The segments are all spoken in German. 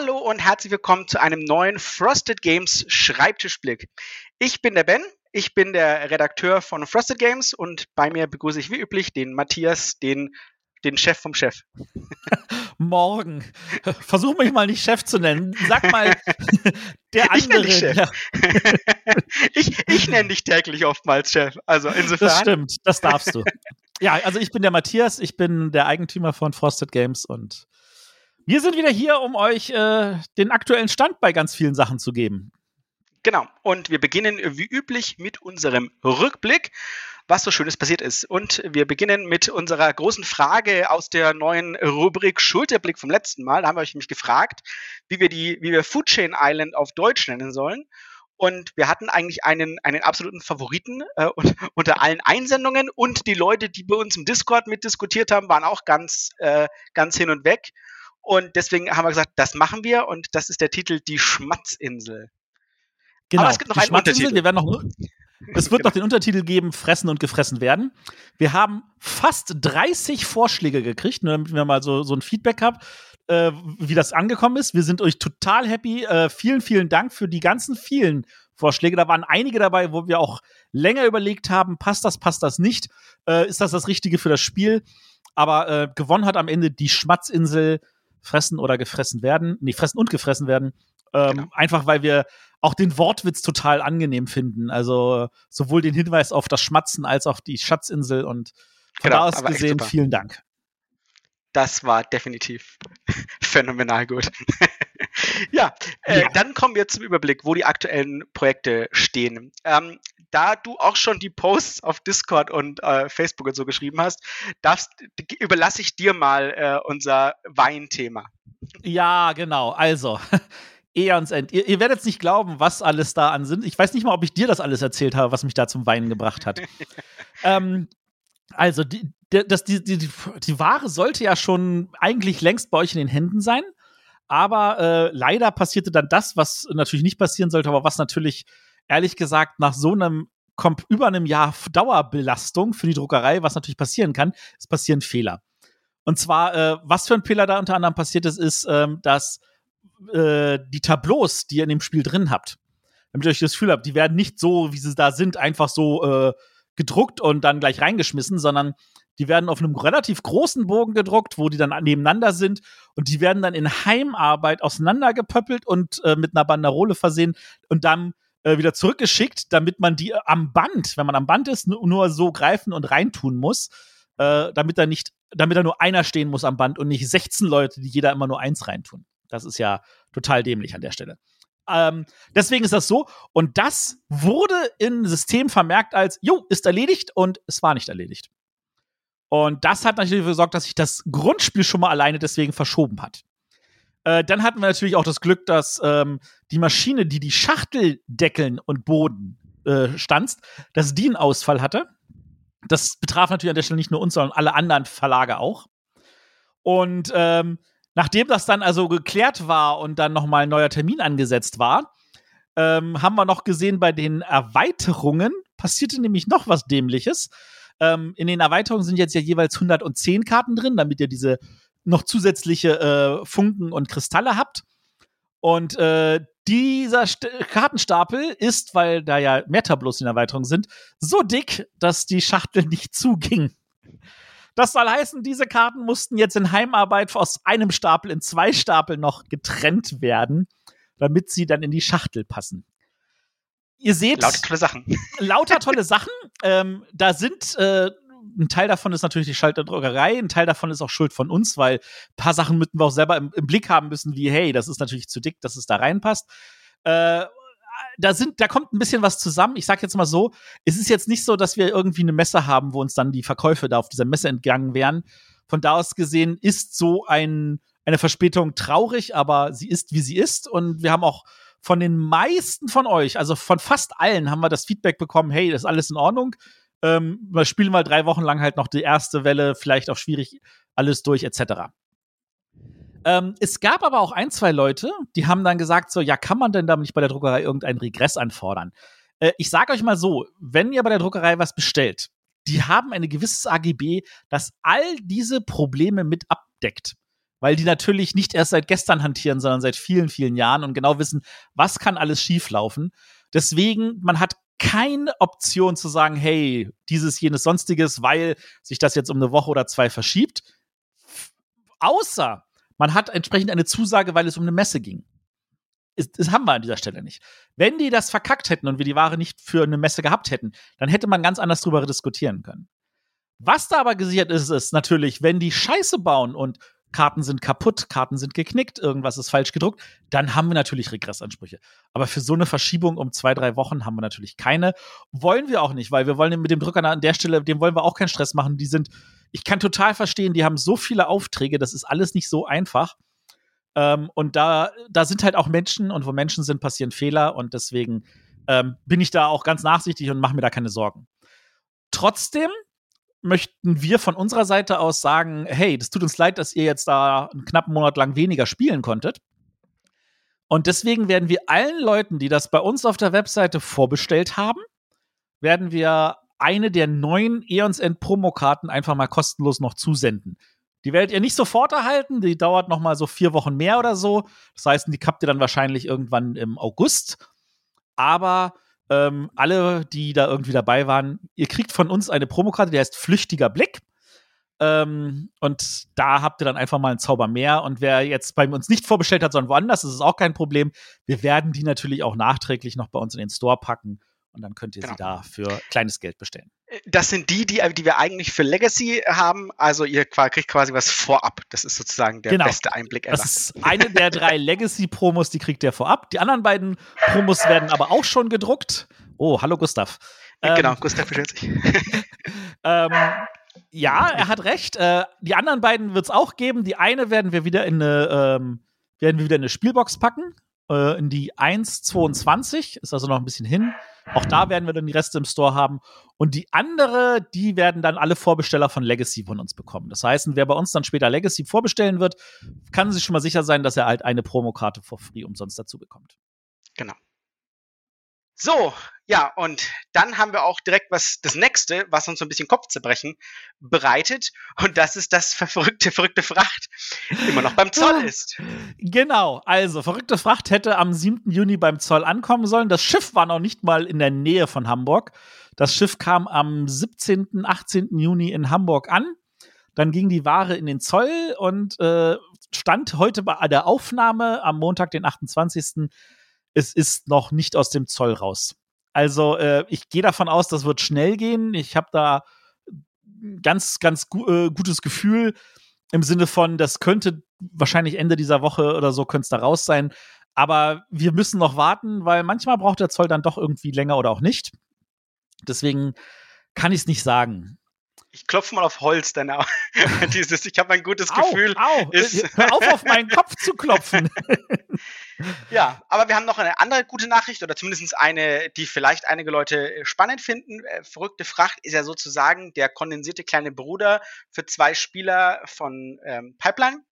Hallo und herzlich willkommen zu einem neuen Frosted Games Schreibtischblick. Ich bin der Ben, ich bin der Redakteur von Frosted Games und bei mir begrüße ich wie üblich den Matthias, den, den Chef vom Chef. Morgen. Versuch mich mal nicht Chef zu nennen. Sag mal, der andere. Ich nenne dich Chef. ich, ich nenne dich täglich oftmals Chef. Also insofern. Das stimmt, das darfst du. Ja, also ich bin der Matthias, ich bin der Eigentümer von Frosted Games und wir sind wieder hier, um euch äh, den aktuellen Stand bei ganz vielen Sachen zu geben. Genau. Und wir beginnen wie üblich mit unserem Rückblick, was so Schönes passiert ist. Und wir beginnen mit unserer großen Frage aus der neuen Rubrik Schulterblick vom letzten Mal. Da haben wir euch nämlich gefragt, wie wir die, wie wir Food Chain Island auf Deutsch nennen sollen. Und wir hatten eigentlich einen, einen absoluten Favoriten äh, unter allen Einsendungen. Und die Leute, die bei uns im Discord mitdiskutiert haben, waren auch ganz, äh, ganz hin und weg. Und deswegen haben wir gesagt, das machen wir und das ist der Titel Die Schmatzinsel. Genau, Aber es gibt noch einen Untertitel. Wir werden noch, es wird genau. noch den Untertitel geben, Fressen und gefressen werden. Wir haben fast 30 Vorschläge gekriegt, nur damit wir mal so, so ein Feedback haben, äh, wie das angekommen ist. Wir sind euch total happy. Äh, vielen, vielen Dank für die ganzen vielen Vorschläge. Da waren einige dabei, wo wir auch länger überlegt haben, passt das, passt das nicht? Äh, ist das das Richtige für das Spiel? Aber äh, gewonnen hat am Ende die Schmatzinsel fressen oder gefressen werden. Nee, fressen und gefressen werden. Ähm, genau. Einfach weil wir auch den Wortwitz total angenehm finden. Also sowohl den Hinweis auf das Schmatzen als auch die Schatzinsel und von genau, da aus gesehen vielen Dank. Das war definitiv phänomenal gut. ja, äh, ja, dann kommen wir zum Überblick, wo die aktuellen Projekte stehen. Ähm, da du auch schon die Posts auf Discord und äh, Facebook und so geschrieben hast, darfst, überlasse ich dir mal äh, unser Weinthema. Ja, genau. Also, Eons End. Ihr, ihr werdet es nicht glauben, was alles da an sind. Ich weiß nicht mal, ob ich dir das alles erzählt habe, was mich da zum Weinen gebracht hat. ähm, also, die, das, die, die, die Ware sollte ja schon eigentlich längst bei euch in den Händen sein. Aber äh, leider passierte dann das, was natürlich nicht passieren sollte, aber was natürlich ehrlich gesagt nach so einem über einem Jahr Dauerbelastung für die Druckerei, was natürlich passieren kann, es passieren Fehler. Und zwar, äh, was für ein Fehler da unter anderem passiert ist, ist, ähm, dass äh, die Tableaus, die ihr in dem Spiel drin habt, damit ihr euch das Gefühl habt, die werden nicht so, wie sie da sind, einfach so äh, gedruckt und dann gleich reingeschmissen, sondern die werden auf einem relativ großen Bogen gedruckt, wo die dann nebeneinander sind und die werden dann in Heimarbeit auseinandergepöppelt und äh, mit einer Banderole versehen und dann äh, wieder zurückgeschickt, damit man die am Band, wenn man am Band ist, nur so greifen und reintun muss, äh, damit da nicht, damit da nur einer stehen muss am Band und nicht 16 Leute, die jeder immer nur eins reintun. Das ist ja total dämlich an der Stelle. Ähm, deswegen ist das so. Und das wurde im System vermerkt als, jo, ist erledigt und es war nicht erledigt. Und das hat natürlich dafür gesorgt, dass sich das Grundspiel schon mal alleine deswegen verschoben hat. Äh, dann hatten wir natürlich auch das Glück, dass ähm, die Maschine, die die Schachteldeckeln und Boden äh, stanzt, dass die einen Ausfall hatte. Das betraf natürlich an der Stelle nicht nur uns, sondern alle anderen Verlage auch. Und ähm, nachdem das dann also geklärt war und dann nochmal ein neuer Termin angesetzt war, ähm, haben wir noch gesehen, bei den Erweiterungen passierte nämlich noch was Dämliches. Ähm, in den Erweiterungen sind jetzt ja jeweils 110 Karten drin, damit ihr diese noch zusätzliche äh, Funken und Kristalle habt. Und äh, dieser St Kartenstapel ist, weil da ja mehr Tableaus in Erweiterung sind, so dick, dass die Schachtel nicht zuging. Das soll heißen, diese Karten mussten jetzt in Heimarbeit aus einem Stapel in zwei Stapel noch getrennt werden, damit sie dann in die Schachtel passen. Ihr seht. Lauter tolle Sachen. Lauter tolle Sachen. Ähm, da sind äh, ein Teil davon ist natürlich die Schalterdruckerei, ein Teil davon ist auch Schuld von uns, weil ein paar Sachen müssen wir auch selber im, im Blick haben müssen, wie, hey, das ist natürlich zu dick, dass es da reinpasst. Äh, da sind, da kommt ein bisschen was zusammen. Ich sag jetzt mal so, es ist jetzt nicht so, dass wir irgendwie eine Messe haben, wo uns dann die Verkäufe da auf dieser Messe entgangen wären. Von da aus gesehen ist so ein, eine Verspätung traurig, aber sie ist, wie sie ist. Und wir haben auch von den meisten von euch, also von fast allen, haben wir das Feedback bekommen, hey, das ist alles in Ordnung ähm, wir spielen mal drei Wochen lang halt noch die erste Welle, vielleicht auch schwierig, alles durch, etc. Ähm, es gab aber auch ein, zwei Leute, die haben dann gesagt, so, ja, kann man denn da nicht bei der Druckerei irgendeinen Regress anfordern? Äh, ich sage euch mal so, wenn ihr bei der Druckerei was bestellt, die haben ein gewisses AGB, das all diese Probleme mit abdeckt. Weil die natürlich nicht erst seit gestern hantieren, sondern seit vielen, vielen Jahren und genau wissen, was kann alles schieflaufen. Deswegen, man hat keine Option zu sagen, hey, dieses, jenes, sonstiges, weil sich das jetzt um eine Woche oder zwei verschiebt. Außer man hat entsprechend eine Zusage, weil es um eine Messe ging. Das, haben wir an dieser Stelle nicht. Wenn die das verkackt hätten und wir die Ware nicht für eine Messe gehabt hätten, dann hätte man ganz anders drüber diskutieren können. Was da aber gesichert ist, ist natürlich, wenn die Scheiße bauen und Karten sind kaputt, Karten sind geknickt, irgendwas ist falsch gedruckt, dann haben wir natürlich Regressansprüche. Aber für so eine Verschiebung um zwei, drei Wochen haben wir natürlich keine. Wollen wir auch nicht, weil wir wollen mit dem Drücker an der Stelle, dem wollen wir auch keinen Stress machen. Die sind, ich kann total verstehen, die haben so viele Aufträge, das ist alles nicht so einfach. Ähm, und da, da sind halt auch Menschen und wo Menschen sind, passieren Fehler und deswegen ähm, bin ich da auch ganz nachsichtig und mache mir da keine Sorgen. Trotzdem möchten wir von unserer Seite aus sagen, hey, das tut uns leid, dass ihr jetzt da einen knappen Monat lang weniger spielen konntet. Und deswegen werden wir allen Leuten, die das bei uns auf der Webseite vorbestellt haben, werden wir eine der neuen Eons End Promokarten einfach mal kostenlos noch zusenden. Die werdet ihr nicht sofort erhalten, die dauert noch mal so vier Wochen mehr oder so. Das heißt, die habt ihr dann wahrscheinlich irgendwann im August. Aber ähm, alle, die da irgendwie dabei waren, ihr kriegt von uns eine Promokarte, die heißt Flüchtiger Blick. Ähm, und da habt ihr dann einfach mal einen Zauber mehr. Und wer jetzt bei uns nicht vorbestellt hat, sondern woanders, ist es auch kein Problem. Wir werden die natürlich auch nachträglich noch bei uns in den Store packen und dann könnt ihr genau. sie da für kleines Geld bestellen. Das sind die, die, die wir eigentlich für Legacy haben. Also ihr kriegt quasi was vorab. Das ist sozusagen der genau. beste Einblick ever. Das ist eine der drei Legacy-Promos, die kriegt ihr vorab. Die anderen beiden Promos werden aber auch schon gedruckt. Oh, hallo Gustav. Ähm, genau, Gustav bestellt sich. ähm, ja, er hat recht. Äh, die anderen beiden wird es auch geben. Die eine werden wir wieder in eine, ähm, werden wir wieder in eine Spielbox packen. Äh, in die 1.22. Ist also noch ein bisschen hin. Auch da werden wir dann die Reste im Store haben. Und die andere, die werden dann alle Vorbesteller von Legacy von uns bekommen. Das heißt, wer bei uns dann später Legacy vorbestellen wird, kann sich schon mal sicher sein, dass er halt eine Promokarte for free umsonst dazu bekommt. Genau. So, ja, und dann haben wir auch direkt was, das nächste, was uns so ein bisschen Kopfzerbrechen bereitet. Und das ist, dass verrückte, verrückte Fracht immer noch beim Zoll ist. Genau, also verrückte Fracht hätte am 7. Juni beim Zoll ankommen sollen. Das Schiff war noch nicht mal in der Nähe von Hamburg. Das Schiff kam am 17., 18. Juni in Hamburg an. Dann ging die Ware in den Zoll und äh, stand heute bei der Aufnahme am Montag, den 28 es ist noch nicht aus dem Zoll raus. Also äh, ich gehe davon aus, das wird schnell gehen. Ich habe da ganz, ganz gu äh, gutes Gefühl im Sinne von, das könnte wahrscheinlich Ende dieser Woche oder so könnte es da raus sein. Aber wir müssen noch warten, weil manchmal braucht der Zoll dann doch irgendwie länger oder auch nicht. Deswegen kann ich es nicht sagen ich klopfe mal auf Holz, denn dieses, ich habe ein gutes au, Gefühl. Au, ist hör auf, auf meinen Kopf zu klopfen. ja, aber wir haben noch eine andere gute Nachricht oder zumindest eine, die vielleicht einige Leute spannend finden. Äh, verrückte Fracht ist ja sozusagen der kondensierte kleine Bruder für zwei Spieler von ähm, Pipeline.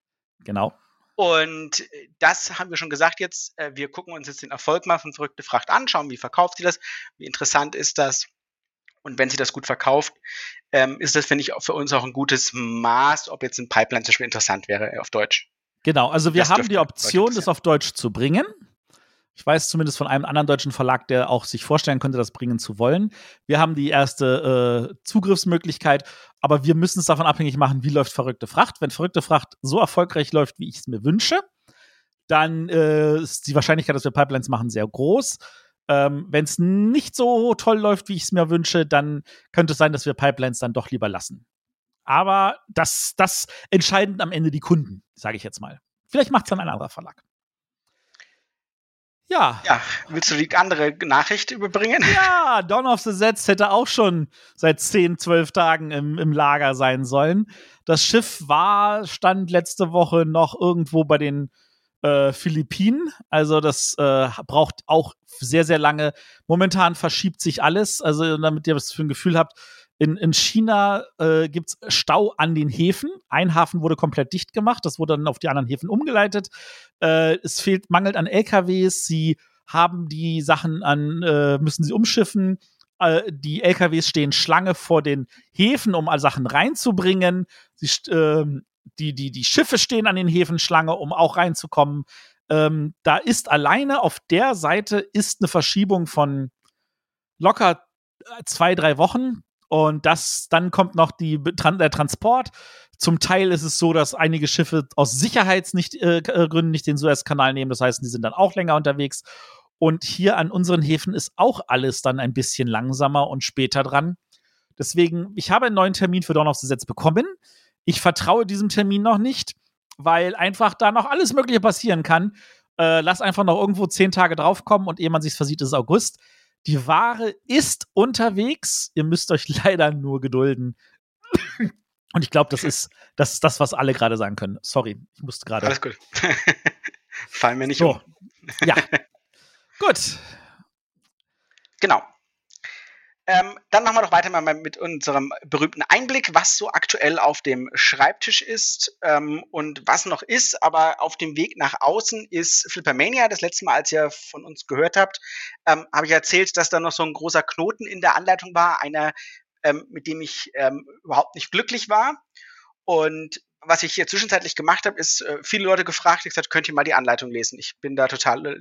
Genau. Und das haben wir schon gesagt jetzt. Äh, wir gucken uns jetzt den Erfolg mal von Verrückte Fracht an, schauen, wie verkauft sie das, wie interessant ist das und wenn sie das gut verkauft, ähm, ist das, finde ich, für uns auch ein gutes Maß, ob jetzt ein Pipeline zum Beispiel interessant wäre äh, auf Deutsch. Genau, also wir das haben die Option, das auf Deutsch zu bringen. Ich weiß zumindest von einem anderen deutschen Verlag, der auch sich vorstellen könnte, das bringen zu wollen. Wir haben die erste äh, Zugriffsmöglichkeit, aber wir müssen es davon abhängig machen, wie läuft verrückte Fracht. Wenn verrückte Fracht so erfolgreich läuft, wie ich es mir wünsche, dann äh, ist die Wahrscheinlichkeit, dass wir Pipelines machen, sehr groß. Ähm, Wenn es nicht so toll läuft, wie ich es mir wünsche, dann könnte es sein, dass wir Pipelines dann doch lieber lassen. Aber das, das entscheiden am Ende die Kunden, sage ich jetzt mal. Vielleicht macht es dann ein anderer Verlag. Ja. Ja, willst du die andere Nachricht überbringen? Ja, Dawn of the Sets hätte auch schon seit 10, 12 Tagen im, im Lager sein sollen. Das Schiff war, stand letzte Woche noch irgendwo bei den äh, Philippinen. Also das äh, braucht auch sehr, sehr lange. Momentan verschiebt sich alles. Also damit ihr was für ein Gefühl habt, in, in China äh, gibt es Stau an den Häfen. Ein Hafen wurde komplett dicht gemacht, das wurde dann auf die anderen Häfen umgeleitet. Äh, es fehlt, mangelt an LKWs, sie haben die Sachen an, äh, müssen sie umschiffen. Äh, die LKWs stehen Schlange vor den Häfen, um Sachen reinzubringen. Sie, äh, die, die, die Schiffe stehen an den Häfen Schlange, um auch reinzukommen. Ähm, da ist alleine auf der Seite ist eine Verschiebung von locker äh, zwei, drei Wochen. Und das, dann kommt noch die, der Transport. Zum Teil ist es so, dass einige Schiffe aus Sicherheitsgründen äh, äh nicht den Suezkanal nehmen. Das heißt, die sind dann auch länger unterwegs. Und hier an unseren Häfen ist auch alles dann ein bisschen langsamer und später dran. Deswegen, ich habe einen neuen Termin für Dawn of the Sets bekommen. Ich vertraue diesem Termin noch nicht, weil einfach da noch alles Mögliche passieren kann. Äh, lass einfach noch irgendwo zehn Tage draufkommen und ehe man sich versieht, ist es August. Die Ware ist unterwegs. Ihr müsst euch leider nur gedulden. Und ich glaube, das ist, das ist das, was alle gerade sagen können. Sorry, ich musste gerade. Alles gut. Fallen mir nicht so. um. Ja. gut. Genau. Ähm, dann machen wir doch weiter mal mit unserem berühmten Einblick, was so aktuell auf dem Schreibtisch ist ähm, und was noch ist. Aber auf dem Weg nach außen ist Flippermania. Das letzte Mal, als ihr von uns gehört habt, ähm, habe ich erzählt, dass da noch so ein großer Knoten in der Anleitung war. Einer, ähm, mit dem ich ähm, überhaupt nicht glücklich war. Und was ich hier zwischenzeitlich gemacht habe, ist äh, viele Leute gefragt, ich gesagt, könnt ihr mal die Anleitung lesen? Ich bin da total äh,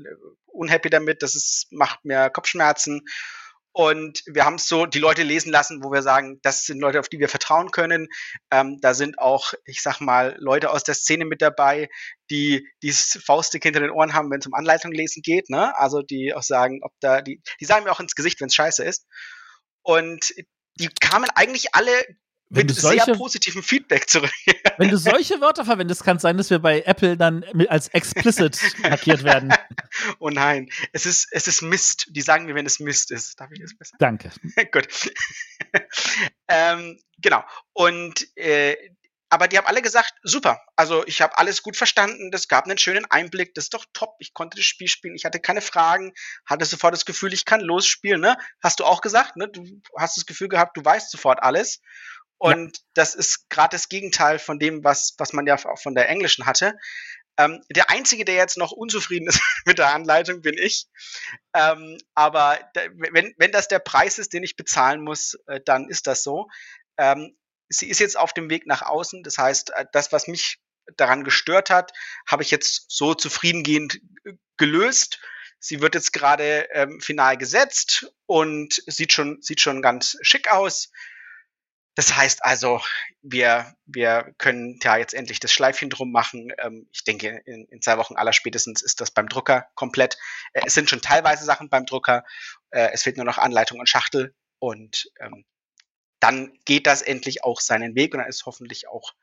unhappy damit, das ist, macht mir Kopfschmerzen und wir haben es so die Leute lesen lassen, wo wir sagen, das sind Leute, auf die wir vertrauen können. Ähm, da sind auch, ich sag mal, Leute aus der Szene mit dabei, die dieses Faustdick hinter den Ohren haben, wenn es um Anleitung lesen geht. Ne? Also die auch sagen, ob da, die, die sagen mir auch ins Gesicht, wenn es scheiße ist. Und die kamen eigentlich alle wenn mit solche, sehr positivem Feedback zurück. Wenn du solche Wörter verwendest, kann es sein, dass wir bei Apple dann als explicit markiert werden. Oh nein, es ist, es ist Mist. Die sagen mir, wenn es Mist ist. Darf ich das besser? Danke. Gut. ähm, genau. Und äh, aber die haben alle gesagt, super. Also ich habe alles gut verstanden. Das gab einen schönen Einblick. Das ist doch top. Ich konnte das Spiel spielen. Ich hatte keine Fragen. Hatte sofort das Gefühl, ich kann losspielen. Ne? Hast du auch gesagt? Ne? Du hast das Gefühl gehabt, du weißt sofort alles. Und ja. das ist gerade das Gegenteil von dem, was, was man ja auch von der englischen hatte. Ähm, der Einzige, der jetzt noch unzufrieden ist mit der Anleitung, bin ich. Ähm, aber wenn, wenn das der Preis ist, den ich bezahlen muss, äh, dann ist das so. Ähm, sie ist jetzt auf dem Weg nach außen. Das heißt, äh, das, was mich daran gestört hat, habe ich jetzt so zufriedengehend äh, gelöst. Sie wird jetzt gerade ähm, final gesetzt und sieht schon, sieht schon ganz schick aus. Das heißt also, wir, wir können ja jetzt endlich das Schleifchen drum machen. Ähm, ich denke, in, in zwei Wochen aller spätestens ist das beim Drucker komplett. Äh, es sind schon teilweise Sachen beim Drucker. Äh, es fehlt nur noch Anleitung und Schachtel. Und ähm, dann geht das endlich auch seinen Weg und dann ist hoffentlich auch.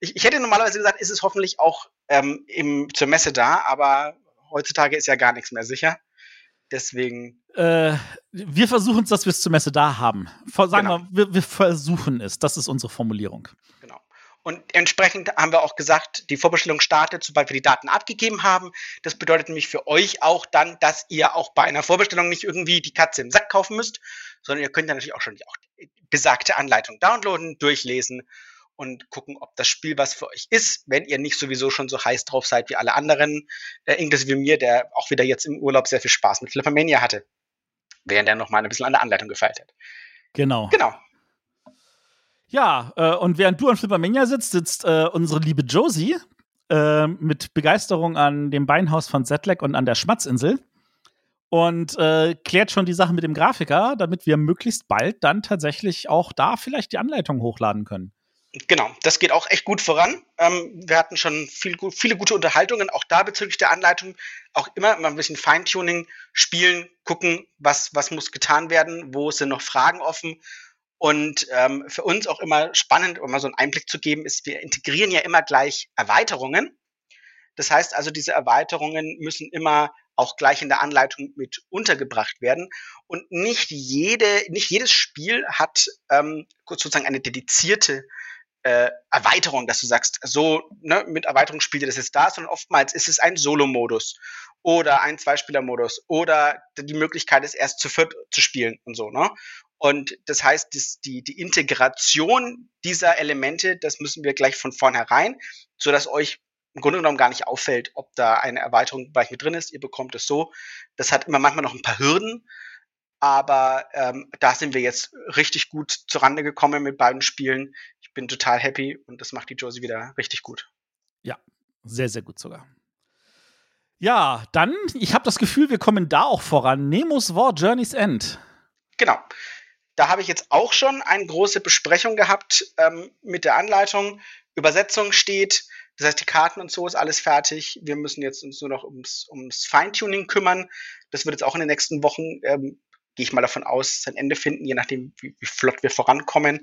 Ich, ich hätte normalerweise gesagt, ist es hoffentlich auch ähm, im, zur Messe da, aber heutzutage ist ja gar nichts mehr sicher. Deswegen. Äh, wir versuchen es, dass wir es zur Messe da haben. Sagen genau. wir, wir, wir versuchen es. Das ist unsere Formulierung. Genau. Und entsprechend haben wir auch gesagt, die Vorbestellung startet, sobald wir die Daten abgegeben haben. Das bedeutet nämlich für euch auch dann, dass ihr auch bei einer Vorbestellung nicht irgendwie die Katze im Sack kaufen müsst, sondern ihr könnt dann natürlich auch schon die auch besagte Anleitung downloaden, durchlesen und gucken, ob das Spiel was für euch ist, wenn ihr nicht sowieso schon so heiß drauf seid wie alle anderen, äh, inklusive mir, der auch wieder jetzt im Urlaub sehr viel Spaß mit Flippermania hatte, während er noch mal ein bisschen an der Anleitung gefeilt hat. Genau. Genau. Ja, äh, und während du an Flippermania sitzt, sitzt äh, unsere liebe Josie äh, mit Begeisterung an dem Beinhaus von Zetlek und an der Schmatzinsel und äh, klärt schon die Sache mit dem Grafiker, damit wir möglichst bald dann tatsächlich auch da vielleicht die Anleitung hochladen können. Genau, das geht auch echt gut voran. Ähm, wir hatten schon viel, viele gute Unterhaltungen, auch da bezüglich der Anleitung. Auch immer, immer ein bisschen Feintuning, spielen, gucken, was, was muss getan werden, wo sind noch Fragen offen. Und ähm, für uns auch immer spannend, um mal so einen Einblick zu geben, ist, wir integrieren ja immer gleich Erweiterungen. Das heißt also, diese Erweiterungen müssen immer auch gleich in der Anleitung mit untergebracht werden. Und nicht jede, nicht jedes Spiel hat ähm, sozusagen eine dedizierte äh, Erweiterung, dass du sagst, so ne, mit Erweiterung spielt ihr das jetzt da, sondern oftmals ist es ein Solo-Modus oder ein Zweispieler-Modus oder die Möglichkeit ist erst zu viert zu spielen und so. Ne? Und das heißt, das, die, die Integration dieser Elemente, das müssen wir gleich von vornherein, so dass euch im Grunde genommen gar nicht auffällt, ob da eine Erweiterung gleich mit drin ist. Ihr bekommt es so. Das hat immer manchmal noch ein paar Hürden, aber ähm, da sind wir jetzt richtig gut zurande gekommen mit beiden Spielen bin total happy und das macht die Josie wieder richtig gut. Ja, sehr, sehr gut sogar. Ja, dann, ich habe das Gefühl, wir kommen da auch voran. Nemos War Journey's End. Genau. Da habe ich jetzt auch schon eine große Besprechung gehabt ähm, mit der Anleitung. Übersetzung steht, das heißt, die Karten und so ist alles fertig. Wir müssen jetzt uns nur noch ums, ums Feintuning kümmern. Das wird jetzt auch in den nächsten Wochen, ähm, gehe ich mal davon aus, sein Ende finden, je nachdem, wie, wie flott wir vorankommen.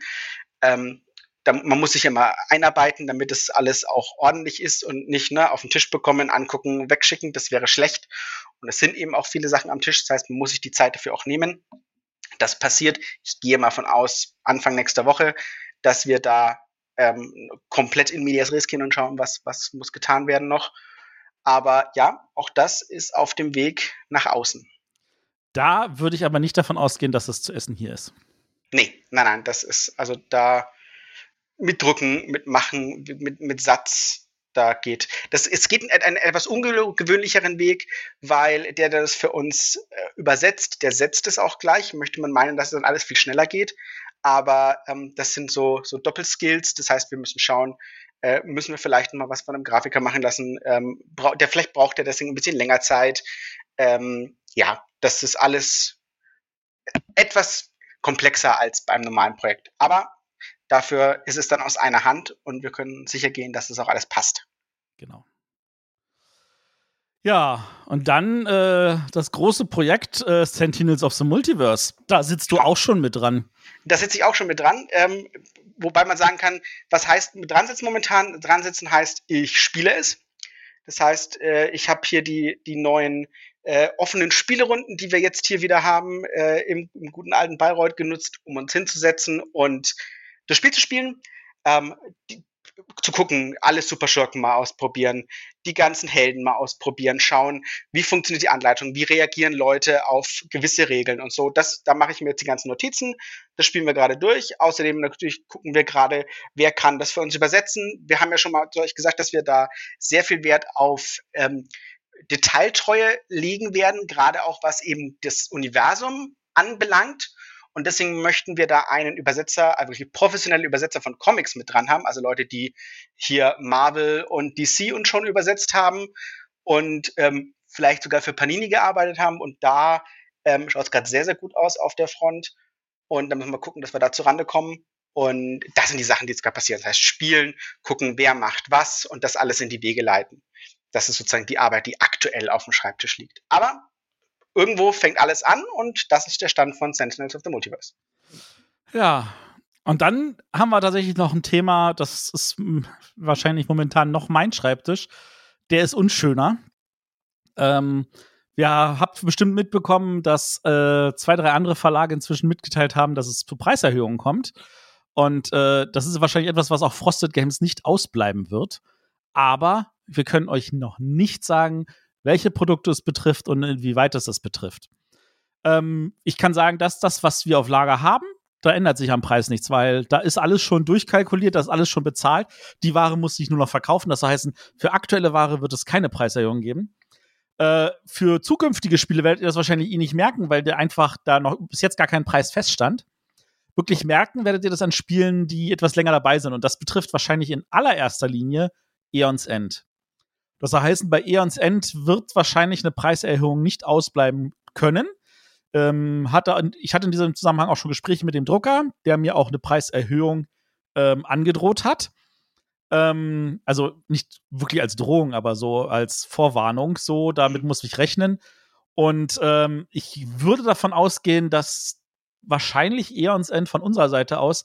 Ähm, da, man muss sich immer einarbeiten, damit es alles auch ordentlich ist und nicht ne, auf den Tisch bekommen, angucken, wegschicken. Das wäre schlecht. Und es sind eben auch viele Sachen am Tisch. Das heißt, man muss sich die Zeit dafür auch nehmen. Das passiert. Ich gehe mal von aus, Anfang nächster Woche, dass wir da ähm, komplett in Medias Res gehen und schauen, was, was muss getan werden noch. Aber ja, auch das ist auf dem Weg nach außen. Da würde ich aber nicht davon ausgehen, dass es zu essen hier ist. Nee, nein, nein, das ist, also da mitdrucken, mitmachen, mit, mit Satz, da geht. Das, es geht einen, einen etwas ungewöhnlicheren Weg, weil der, der das für uns äh, übersetzt, der setzt es auch gleich. Möchte man meinen, dass es dann alles viel schneller geht. Aber ähm, das sind so, so Doppelskills. Das heißt, wir müssen schauen, äh, müssen wir vielleicht mal was von einem Grafiker machen lassen. Ähm, der vielleicht braucht er deswegen ein bisschen länger Zeit. Ähm, ja, das ist alles etwas komplexer als beim normalen Projekt. Aber dafür ist es dann aus einer Hand und wir können sicher gehen, dass es auch alles passt. Genau. Ja, und dann äh, das große Projekt äh, Sentinels of the Multiverse. Da sitzt du auch schon mit dran. Da sitze ich auch schon mit dran. Ähm, wobei man sagen kann, was heißt mit dran sitzen momentan? Dran sitzen heißt, ich spiele es. Das heißt, äh, ich habe hier die, die neuen äh, offenen Spielerunden, die wir jetzt hier wieder haben, äh, im, im, guten alten Bayreuth genutzt, um uns hinzusetzen und das Spiel zu spielen. Ähm, die, zu gucken, alle Superschurken mal ausprobieren, die ganzen Helden mal ausprobieren, schauen, wie funktioniert die Anleitung, wie reagieren Leute auf gewisse Regeln und so. Das, da mache ich mir jetzt die ganzen Notizen. Das spielen wir gerade durch. Außerdem natürlich gucken wir gerade, wer kann das für uns übersetzen. Wir haben ja schon mal euch gesagt, dass wir da sehr viel Wert auf ähm, Detailtreue legen werden, gerade auch was eben das Universum anbelangt. Und deswegen möchten wir da einen Übersetzer, also wirklich professionelle Übersetzer von Comics mit dran haben, also Leute, die hier Marvel und DC und schon übersetzt haben und ähm, vielleicht sogar für Panini gearbeitet haben. Und da ähm, schaut es gerade sehr, sehr gut aus auf der Front. Und dann müssen wir gucken, dass wir da zur Rande kommen. Und das sind die Sachen, die jetzt gerade passieren. Das heißt, spielen, gucken, wer macht was und das alles in die Wege leiten. Das ist sozusagen die Arbeit, die aktuell auf dem Schreibtisch liegt. Aber irgendwo fängt alles an und das ist der Stand von Sentinels of the Multiverse. Ja, und dann haben wir tatsächlich noch ein Thema, das ist wahrscheinlich momentan noch mein Schreibtisch. Der ist unschöner. Ähm, wir habt bestimmt mitbekommen, dass äh, zwei, drei andere Verlage inzwischen mitgeteilt haben, dass es zu Preiserhöhungen kommt. Und äh, das ist wahrscheinlich etwas, was auch Frosted Games nicht ausbleiben wird. Aber wir können euch noch nicht sagen, welche Produkte es betrifft und inwieweit es das betrifft. Ähm, ich kann sagen, dass das, was wir auf Lager haben, da ändert sich am Preis nichts, weil da ist alles schon durchkalkuliert, da ist alles schon bezahlt. Die Ware muss sich nur noch verkaufen. Das heißt, für aktuelle Ware wird es keine Preiserhöhung geben. Äh, für zukünftige Spiele werdet ihr das wahrscheinlich eh nicht merken, weil der einfach da noch bis jetzt gar kein Preis feststand. Wirklich merken werdet ihr das an Spielen, die etwas länger dabei sind. Und das betrifft wahrscheinlich in allererster Linie Eons End. Das heißt, bei Eons End wird wahrscheinlich eine Preiserhöhung nicht ausbleiben können. Ähm, hatte, ich hatte in diesem Zusammenhang auch schon Gespräche mit dem Drucker, der mir auch eine Preiserhöhung ähm, angedroht hat. Ähm, also nicht wirklich als Drohung, aber so als Vorwarnung. So, damit muss ich rechnen. Und ähm, ich würde davon ausgehen, dass wahrscheinlich Eons End von unserer Seite aus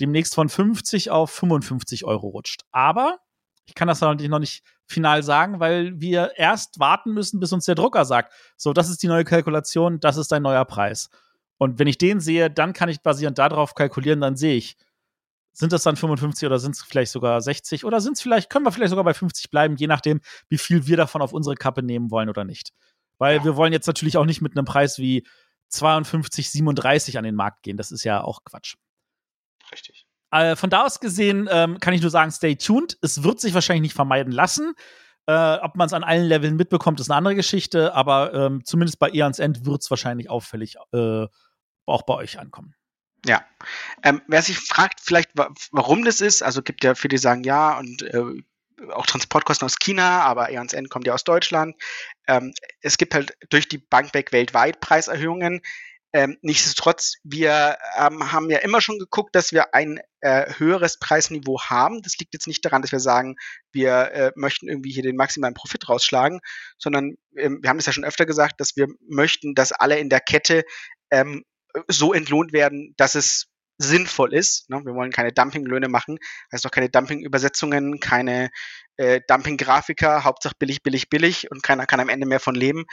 demnächst von 50 auf 55 Euro rutscht. Aber ich kann das natürlich noch nicht final sagen, weil wir erst warten müssen, bis uns der Drucker sagt, so, das ist die neue Kalkulation, das ist dein neuer Preis. Und wenn ich den sehe, dann kann ich basierend darauf kalkulieren, dann sehe ich, sind das dann 55 oder sind es vielleicht sogar 60 oder sind es vielleicht, können wir vielleicht sogar bei 50 bleiben, je nachdem, wie viel wir davon auf unsere Kappe nehmen wollen oder nicht. Weil wir wollen jetzt natürlich auch nicht mit einem Preis wie 52, 37 an den Markt gehen. Das ist ja auch Quatsch. Richtig. Äh, von da aus gesehen ähm, kann ich nur sagen, stay tuned. Es wird sich wahrscheinlich nicht vermeiden lassen. Äh, ob man es an allen Leveln mitbekommt, ist eine andere Geschichte, aber ähm, zumindest bei Eons End wird es wahrscheinlich auffällig äh, auch bei euch ankommen. Ja. Ähm, wer sich fragt, vielleicht, warum das ist, also gibt ja viele, die sagen, ja, und äh, auch Transportkosten aus China, aber E&N kommt ja aus Deutschland. Ähm, es gibt halt durch die Bank weg weltweit Preiserhöhungen. Ähm, nichtsdestotrotz, wir ähm, haben ja immer schon geguckt, dass wir ein äh, höheres Preisniveau haben. Das liegt jetzt nicht daran, dass wir sagen, wir äh, möchten irgendwie hier den maximalen Profit rausschlagen, sondern ähm, wir haben es ja schon öfter gesagt, dass wir möchten, dass alle in der Kette ähm, so entlohnt werden, dass es sinnvoll ist. Ne? Wir wollen keine Dumpinglöhne machen, heißt auch keine Dumpingübersetzungen, keine äh, Dumpinggrafiker, Hauptsache billig, billig, billig und keiner kann am Ende mehr von leben.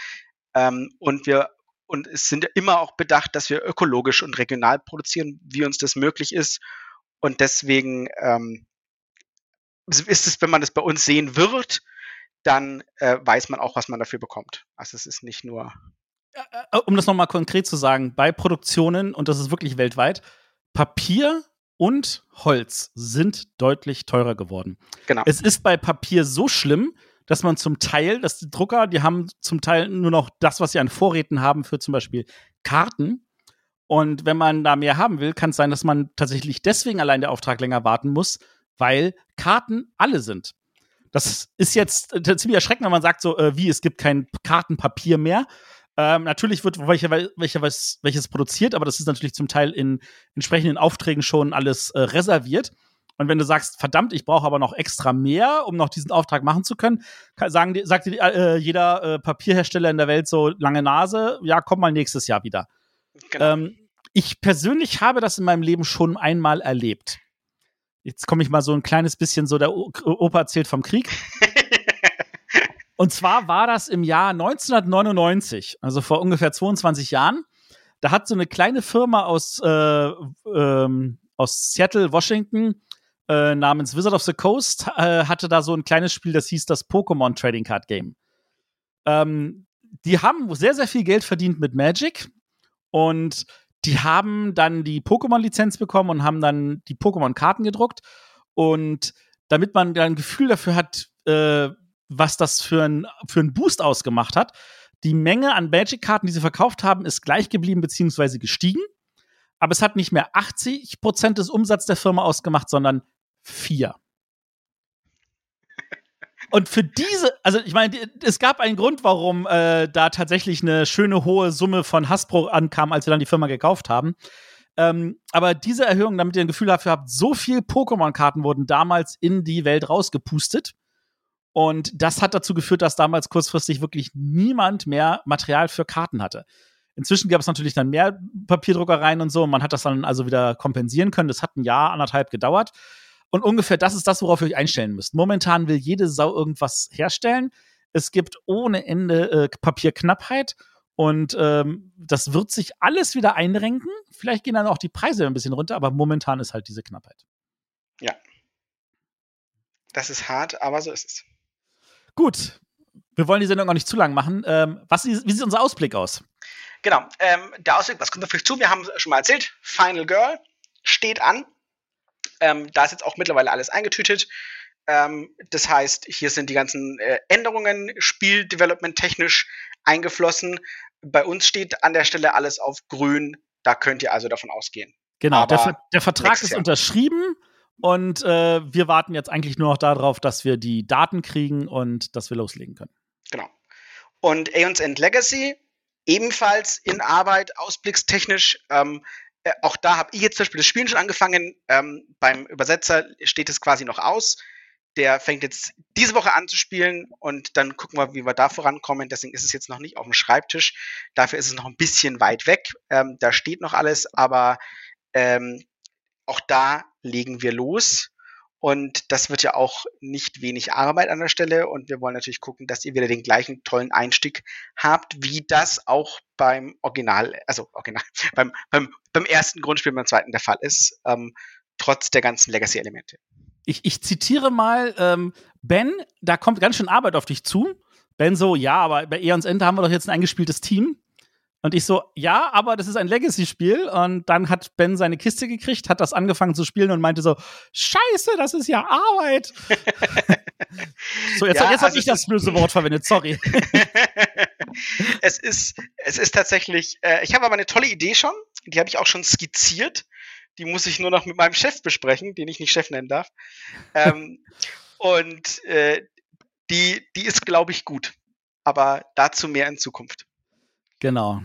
Ähm, und wir und es sind immer auch bedacht, dass wir ökologisch und regional produzieren, wie uns das möglich ist. Und deswegen ähm, ist es, wenn man das bei uns sehen wird, dann äh, weiß man auch, was man dafür bekommt. Also es ist nicht nur. Äh, um das nochmal konkret zu sagen, bei Produktionen, und das ist wirklich weltweit, Papier und Holz sind deutlich teurer geworden. Genau. Es ist bei Papier so schlimm, dass man zum Teil, dass die Drucker, die haben zum Teil nur noch das, was sie an Vorräten haben für zum Beispiel Karten. Und wenn man da mehr haben will, kann es sein, dass man tatsächlich deswegen allein der Auftrag länger warten muss, weil Karten alle sind. Das ist jetzt äh, ziemlich erschreckend, wenn man sagt, so äh, wie, es gibt kein Kartenpapier mehr. Ähm, natürlich wird welche, welche, welches produziert, aber das ist natürlich zum Teil in entsprechenden Aufträgen schon alles äh, reserviert. Und wenn du sagst, verdammt, ich brauche aber noch extra mehr, um noch diesen Auftrag machen zu können, sagen die, sagt die, äh, jeder äh, Papierhersteller in der Welt so lange Nase, ja, komm mal nächstes Jahr wieder. Genau. Ähm, ich persönlich habe das in meinem Leben schon einmal erlebt. Jetzt komme ich mal so ein kleines bisschen so, der Opa erzählt vom Krieg. Und zwar war das im Jahr 1999, also vor ungefähr 22 Jahren. Da hat so eine kleine Firma aus, äh, ähm, aus Seattle, Washington, äh, namens Wizard of the Coast äh, hatte da so ein kleines Spiel, das hieß das Pokémon Trading Card Game. Ähm, die haben sehr, sehr viel Geld verdient mit Magic und die haben dann die Pokémon-Lizenz bekommen und haben dann die Pokémon-Karten gedruckt. Und damit man ein Gefühl dafür hat, äh, was das für ein, für ein Boost ausgemacht hat, die Menge an Magic-Karten, die sie verkauft haben, ist gleich geblieben bzw. gestiegen. Aber es hat nicht mehr 80 Prozent des Umsatzes der Firma ausgemacht, sondern vier. Und für diese, also ich meine, es gab einen Grund, warum äh, da tatsächlich eine schöne hohe Summe von Hasbro ankam, als wir dann die Firma gekauft haben. Ähm, aber diese Erhöhung, damit ihr ein Gefühl dafür habt, so viel Pokémon-Karten wurden damals in die Welt rausgepustet. Und das hat dazu geführt, dass damals kurzfristig wirklich niemand mehr Material für Karten hatte. Inzwischen gab es natürlich dann mehr Papierdruckereien und so. Und man hat das dann also wieder kompensieren können. Das hat ein Jahr, anderthalb gedauert. Und ungefähr das ist das, worauf ihr euch einstellen müsst. Momentan will jede Sau irgendwas herstellen. Es gibt ohne Ende äh, Papierknappheit. Und ähm, das wird sich alles wieder einrenken. Vielleicht gehen dann auch die Preise ein bisschen runter, aber momentan ist halt diese Knappheit. Ja. Das ist hart, aber so ist es. Gut. Wir wollen die Sendung auch nicht zu lang machen. Ähm, was, wie sieht unser Ausblick aus? Genau. Ähm, der Ausblick, was kommt auf euch zu? Wir haben es schon mal erzählt. Final Girl steht an. Ähm, da ist jetzt auch mittlerweile alles eingetütet. Ähm, das heißt, hier sind die ganzen äh, Änderungen Spieldevelopment technisch eingeflossen. Bei uns steht an der Stelle alles auf grün. Da könnt ihr also davon ausgehen. Genau, der, Ver der, Vertrag ist unterschrieben und äh, wir warten jetzt eigentlich nur noch darauf, dass wir die Daten kriegen und dass wir loslegen können. Genau. Und Aeons End Legacy ebenfalls in Arbeit, ausblickstechnisch. Ähm, äh, auch da habe ich jetzt zum Beispiel das Spielen schon angefangen. Ähm, beim Übersetzer steht es quasi noch aus. Der fängt jetzt diese Woche an zu spielen und dann gucken wir, wie wir da vorankommen. Deswegen ist es jetzt noch nicht auf dem Schreibtisch. Dafür ist es noch ein bisschen weit weg. Ähm, da steht noch alles, aber ähm, auch da legen wir los. Und das wird ja auch nicht wenig Arbeit an der Stelle. Und wir wollen natürlich gucken, dass ihr wieder den gleichen tollen Einstieg habt, wie das auch beim Original, also Original, beim, beim, beim ersten Grundspiel, beim zweiten der Fall ist, ähm, trotz der ganzen Legacy-Elemente. Ich, ich zitiere mal, ähm, Ben, da kommt ganz schön Arbeit auf dich zu. Ben so, ja, aber bei Eons Ende haben wir doch jetzt ein eingespieltes Team. Und ich so, ja, aber das ist ein Legacy-Spiel. Und dann hat Ben seine Kiste gekriegt, hat das angefangen zu spielen und meinte so, Scheiße, das ist ja Arbeit. so, jetzt, ja, jetzt also habe ich das böse Wort verwendet, sorry. es ist, es ist tatsächlich, äh, ich habe aber eine tolle Idee schon, die habe ich auch schon skizziert. die muss ich nur noch mit meinem Chef besprechen, den ich nicht Chef nennen darf. ähm, und äh, die, die ist, glaube ich, gut. Aber dazu mehr in Zukunft. Genau.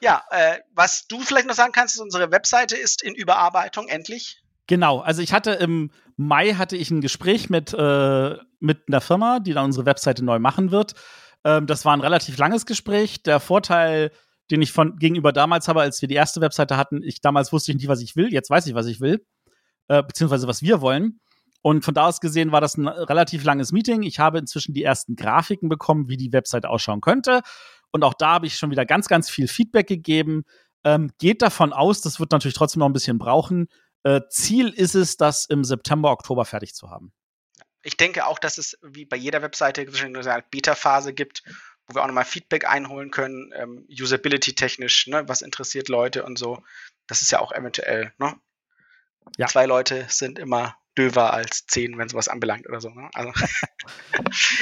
Ja, äh, was du vielleicht noch sagen kannst, ist, unsere Webseite ist in Überarbeitung, endlich. Genau, also ich hatte im Mai hatte ich ein Gespräch mit, äh, mit einer Firma, die dann unsere Webseite neu machen wird. Ähm, das war ein relativ langes Gespräch. Der Vorteil, den ich von gegenüber damals habe, als wir die erste Webseite hatten, ich damals wusste ich nicht, was ich will, jetzt weiß ich, was ich will, äh, beziehungsweise was wir wollen. Und von da aus gesehen war das ein relativ langes Meeting. Ich habe inzwischen die ersten Grafiken bekommen, wie die Website ausschauen könnte. Und auch da habe ich schon wieder ganz, ganz viel Feedback gegeben. Ähm, geht davon aus, das wird natürlich trotzdem noch ein bisschen brauchen. Äh, Ziel ist es, das im September, Oktober fertig zu haben. Ich denke auch, dass es wie bei jeder Webseite eine Beta-Phase gibt, wo wir auch nochmal Feedback einholen können, ähm, Usability-technisch, ne, was interessiert Leute und so. Das ist ja auch eventuell, ne? Ja. Zwei Leute sind immer döver als zehn, wenn sowas anbelangt oder so. Ne? Also.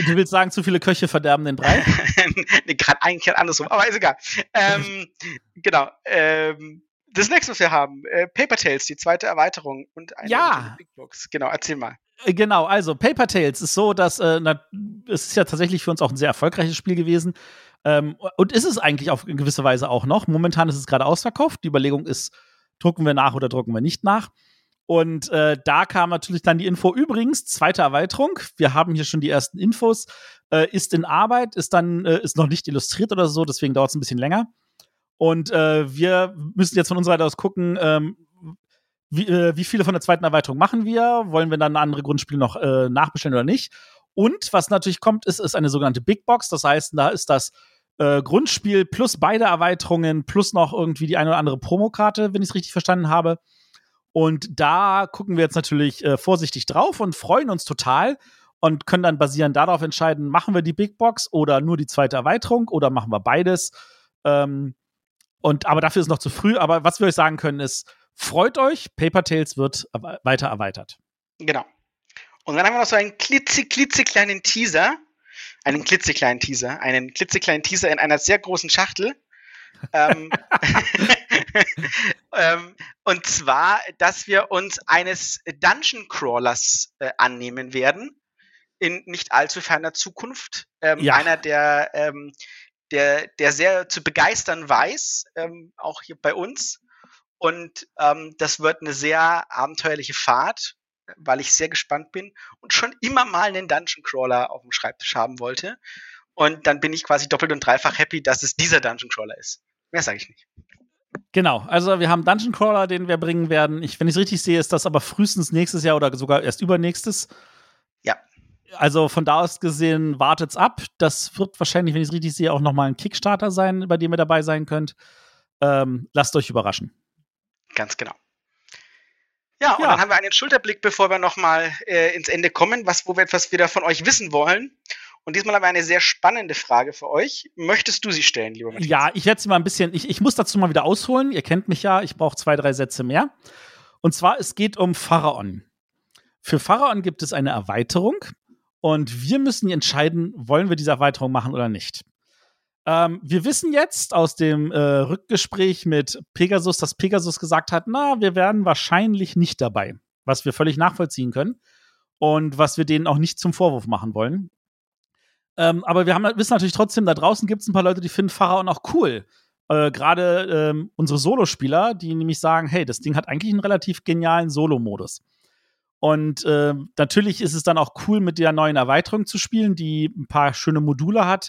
Du willst sagen, zu viele Köche verderben den Brei? nee, gerade eigentlich andersrum, aber ist egal. Ähm, genau. Ähm, das nächste, was wir haben, äh, Paper Tales, die zweite Erweiterung und eine ja. Big Books. Genau, erzähl mal. Äh, genau, also Paper Tales ist so, dass äh, na, es ist ja tatsächlich für uns auch ein sehr erfolgreiches Spiel gewesen. Ähm, und ist es eigentlich auf gewisse Weise auch noch. Momentan ist es gerade ausverkauft. Die Überlegung ist, drucken wir nach oder drucken wir nicht nach. Und äh, da kam natürlich dann die Info. Übrigens, zweite Erweiterung. Wir haben hier schon die ersten Infos. Äh, ist in Arbeit, ist dann, äh, ist noch nicht illustriert oder so, deswegen dauert es ein bisschen länger. Und äh, wir müssen jetzt von unserer Seite aus gucken, ähm, wie, äh, wie viele von der zweiten Erweiterung machen wir? Wollen wir dann andere Grundspiele noch äh, nachbestellen oder nicht? Und was natürlich kommt, ist, ist eine sogenannte Big Box. Das heißt, da ist das Grundspiel plus beide Erweiterungen plus noch irgendwie die eine oder andere Promokarte, wenn ich es richtig verstanden habe. Und da gucken wir jetzt natürlich äh, vorsichtig drauf und freuen uns total und können dann basierend darauf entscheiden, machen wir die Big Box oder nur die zweite Erweiterung oder machen wir beides. Ähm, und aber dafür ist noch zu früh. Aber was wir euch sagen können ist, freut euch, Paper Tales wird weiter erweitert. Genau. Und dann haben wir noch so einen klitzeklitzekleinen Teaser, einen klitzekleinen Teaser, einen klitzekleinen Teaser in einer sehr großen Schachtel ähm, ähm, und zwar, dass wir uns eines Dungeon Crawlers äh, annehmen werden in nicht allzu ferner Zukunft. Ähm, ja. Einer, der, ähm, der, der sehr zu begeistern weiß, ähm, auch hier bei uns. Und ähm, das wird eine sehr abenteuerliche Fahrt, weil ich sehr gespannt bin und schon immer mal einen Dungeon Crawler auf dem Schreibtisch haben wollte. Und dann bin ich quasi doppelt und dreifach happy, dass es dieser Dungeon Crawler ist. Mehr sage ich nicht. Genau, also wir haben Dungeon Crawler, den wir bringen werden. Ich, wenn ich es richtig sehe, ist das aber frühestens nächstes Jahr oder sogar erst übernächstes. Ja. Also von da aus gesehen, wartet's ab. Das wird wahrscheinlich, wenn ich es richtig sehe, auch nochmal ein Kickstarter sein, bei dem ihr dabei sein könnt. Ähm, lasst euch überraschen. Ganz genau. Ja, und ja. dann haben wir einen Schulterblick, bevor wir nochmal äh, ins Ende kommen, was, wo wir etwas wieder von euch wissen wollen. Und diesmal haben wir eine sehr spannende Frage für euch. Möchtest du sie stellen, lieber Matthias? Ja, ich werde sie mal ein bisschen, ich, ich muss dazu mal wieder ausholen. Ihr kennt mich ja, ich brauche zwei, drei Sätze mehr. Und zwar, es geht um Pharaon. Für Pharaon gibt es eine Erweiterung und wir müssen entscheiden, wollen wir diese Erweiterung machen oder nicht. Ähm, wir wissen jetzt aus dem äh, Rückgespräch mit Pegasus, dass Pegasus gesagt hat, na, wir werden wahrscheinlich nicht dabei, was wir völlig nachvollziehen können und was wir denen auch nicht zum Vorwurf machen wollen. Ähm, aber wir haben, wissen natürlich trotzdem, da draußen gibt es ein paar Leute, die finden Pharaon auch cool. Äh, Gerade ähm, unsere Solospieler, die nämlich sagen, hey, das Ding hat eigentlich einen relativ genialen Solo-Modus. Und äh, natürlich ist es dann auch cool, mit der neuen Erweiterung zu spielen, die ein paar schöne Module hat,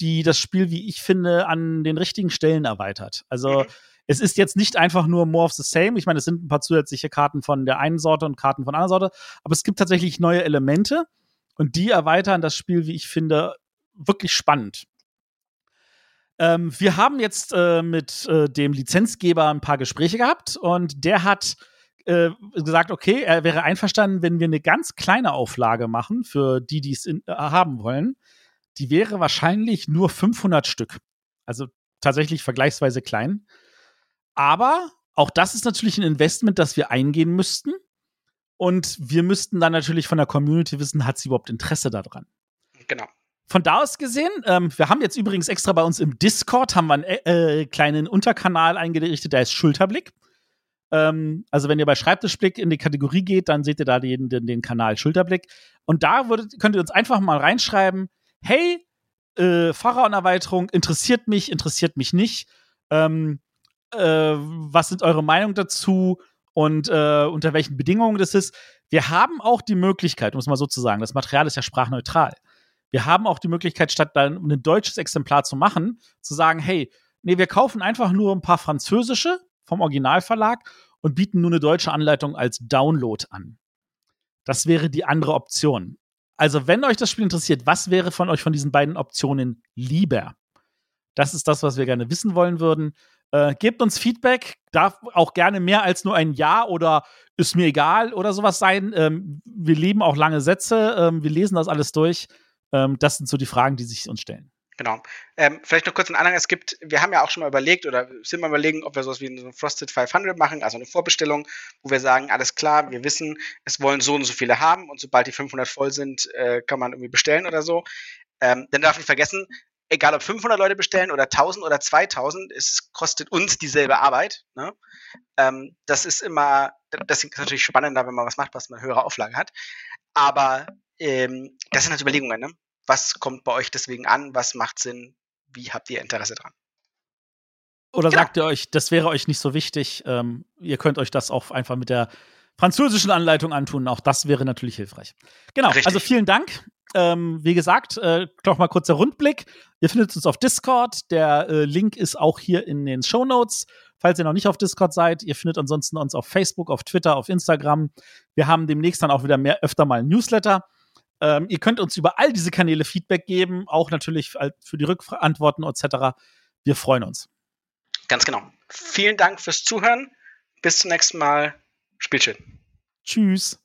die das Spiel, wie ich finde, an den richtigen Stellen erweitert. Also mhm. es ist jetzt nicht einfach nur more of the same. Ich meine, es sind ein paar zusätzliche Karten von der einen Sorte und Karten von der anderen Sorte, aber es gibt tatsächlich neue Elemente und die erweitern das Spiel, wie ich finde, wirklich spannend. Ähm, wir haben jetzt äh, mit äh, dem Lizenzgeber ein paar Gespräche gehabt und der hat äh, gesagt, okay, er wäre einverstanden, wenn wir eine ganz kleine Auflage machen für die, die es äh, haben wollen. Die wäre wahrscheinlich nur 500 Stück. Also tatsächlich vergleichsweise klein. Aber auch das ist natürlich ein Investment, das wir eingehen müssten. Und wir müssten dann natürlich von der Community wissen, hat sie überhaupt Interesse daran? Genau. Von da aus gesehen, ähm, wir haben jetzt übrigens extra bei uns im Discord haben wir einen äh, äh kleinen Unterkanal eingerichtet, der ist Schulterblick. Ähm, also wenn ihr bei Schreibtischblick in die Kategorie geht, dann seht ihr da den, den, den Kanal Schulterblick. Und da würdet, könnt ihr uns einfach mal reinschreiben, hey, äh, Pharaon-Erweiterung interessiert mich, interessiert mich nicht. Ähm, äh, was sind eure Meinungen dazu und äh, unter welchen Bedingungen das ist? Wir haben auch die Möglichkeit, um es mal so zu sagen, das Material ist ja sprachneutral. Wir haben auch die Möglichkeit, statt dann ein deutsches Exemplar zu machen, zu sagen, hey, nee, wir kaufen einfach nur ein paar französische vom Originalverlag und bieten nur eine deutsche Anleitung als Download an. Das wäre die andere Option. Also, wenn euch das Spiel interessiert, was wäre von euch von diesen beiden Optionen lieber? Das ist das, was wir gerne wissen wollen würden. Äh, gebt uns Feedback, darf auch gerne mehr als nur ein Ja oder ist mir egal oder sowas sein. Ähm, wir lieben auch lange Sätze, ähm, wir lesen das alles durch. Ähm, das sind so die Fragen, die sich uns stellen. Genau. Ähm, vielleicht noch kurz einen Anhang. Es gibt, wir haben ja auch schon mal überlegt oder sind mal überlegen, ob wir sowas wie eine Frosted 500 machen, also eine Vorbestellung, wo wir sagen, alles klar, wir wissen, es wollen so und so viele haben und sobald die 500 voll sind, äh, kann man irgendwie bestellen oder so. Ähm, dann darf nicht vergessen, egal ob 500 Leute bestellen oder 1000 oder 2000, es kostet uns dieselbe Arbeit. Ne? Ähm, das ist immer, das ist natürlich spannender, wenn man was macht, was man höhere Auflage hat. Aber ähm, das sind halt Überlegungen. Ne? Was kommt bei euch deswegen an? Was macht Sinn? Wie habt ihr Interesse dran? Oder genau. sagt ihr euch, das wäre euch nicht so wichtig? Ähm, ihr könnt euch das auch einfach mit der französischen Anleitung antun. Auch das wäre natürlich hilfreich. Genau, Richtig. also vielen Dank. Ähm, wie gesagt, äh, noch mal kurzer Rundblick. Ihr findet uns auf Discord. Der äh, Link ist auch hier in den Show Notes. Falls ihr noch nicht auf Discord seid, ihr findet ansonsten uns auf Facebook, auf Twitter, auf Instagram. Wir haben demnächst dann auch wieder mehr öfter mal Newsletter. Ähm, ihr könnt uns über all diese Kanäle Feedback geben, auch natürlich für die Rückantworten etc. Wir freuen uns. Ganz genau. Vielen Dank fürs Zuhören. Bis zum nächsten Mal. Spielt. Tschüss.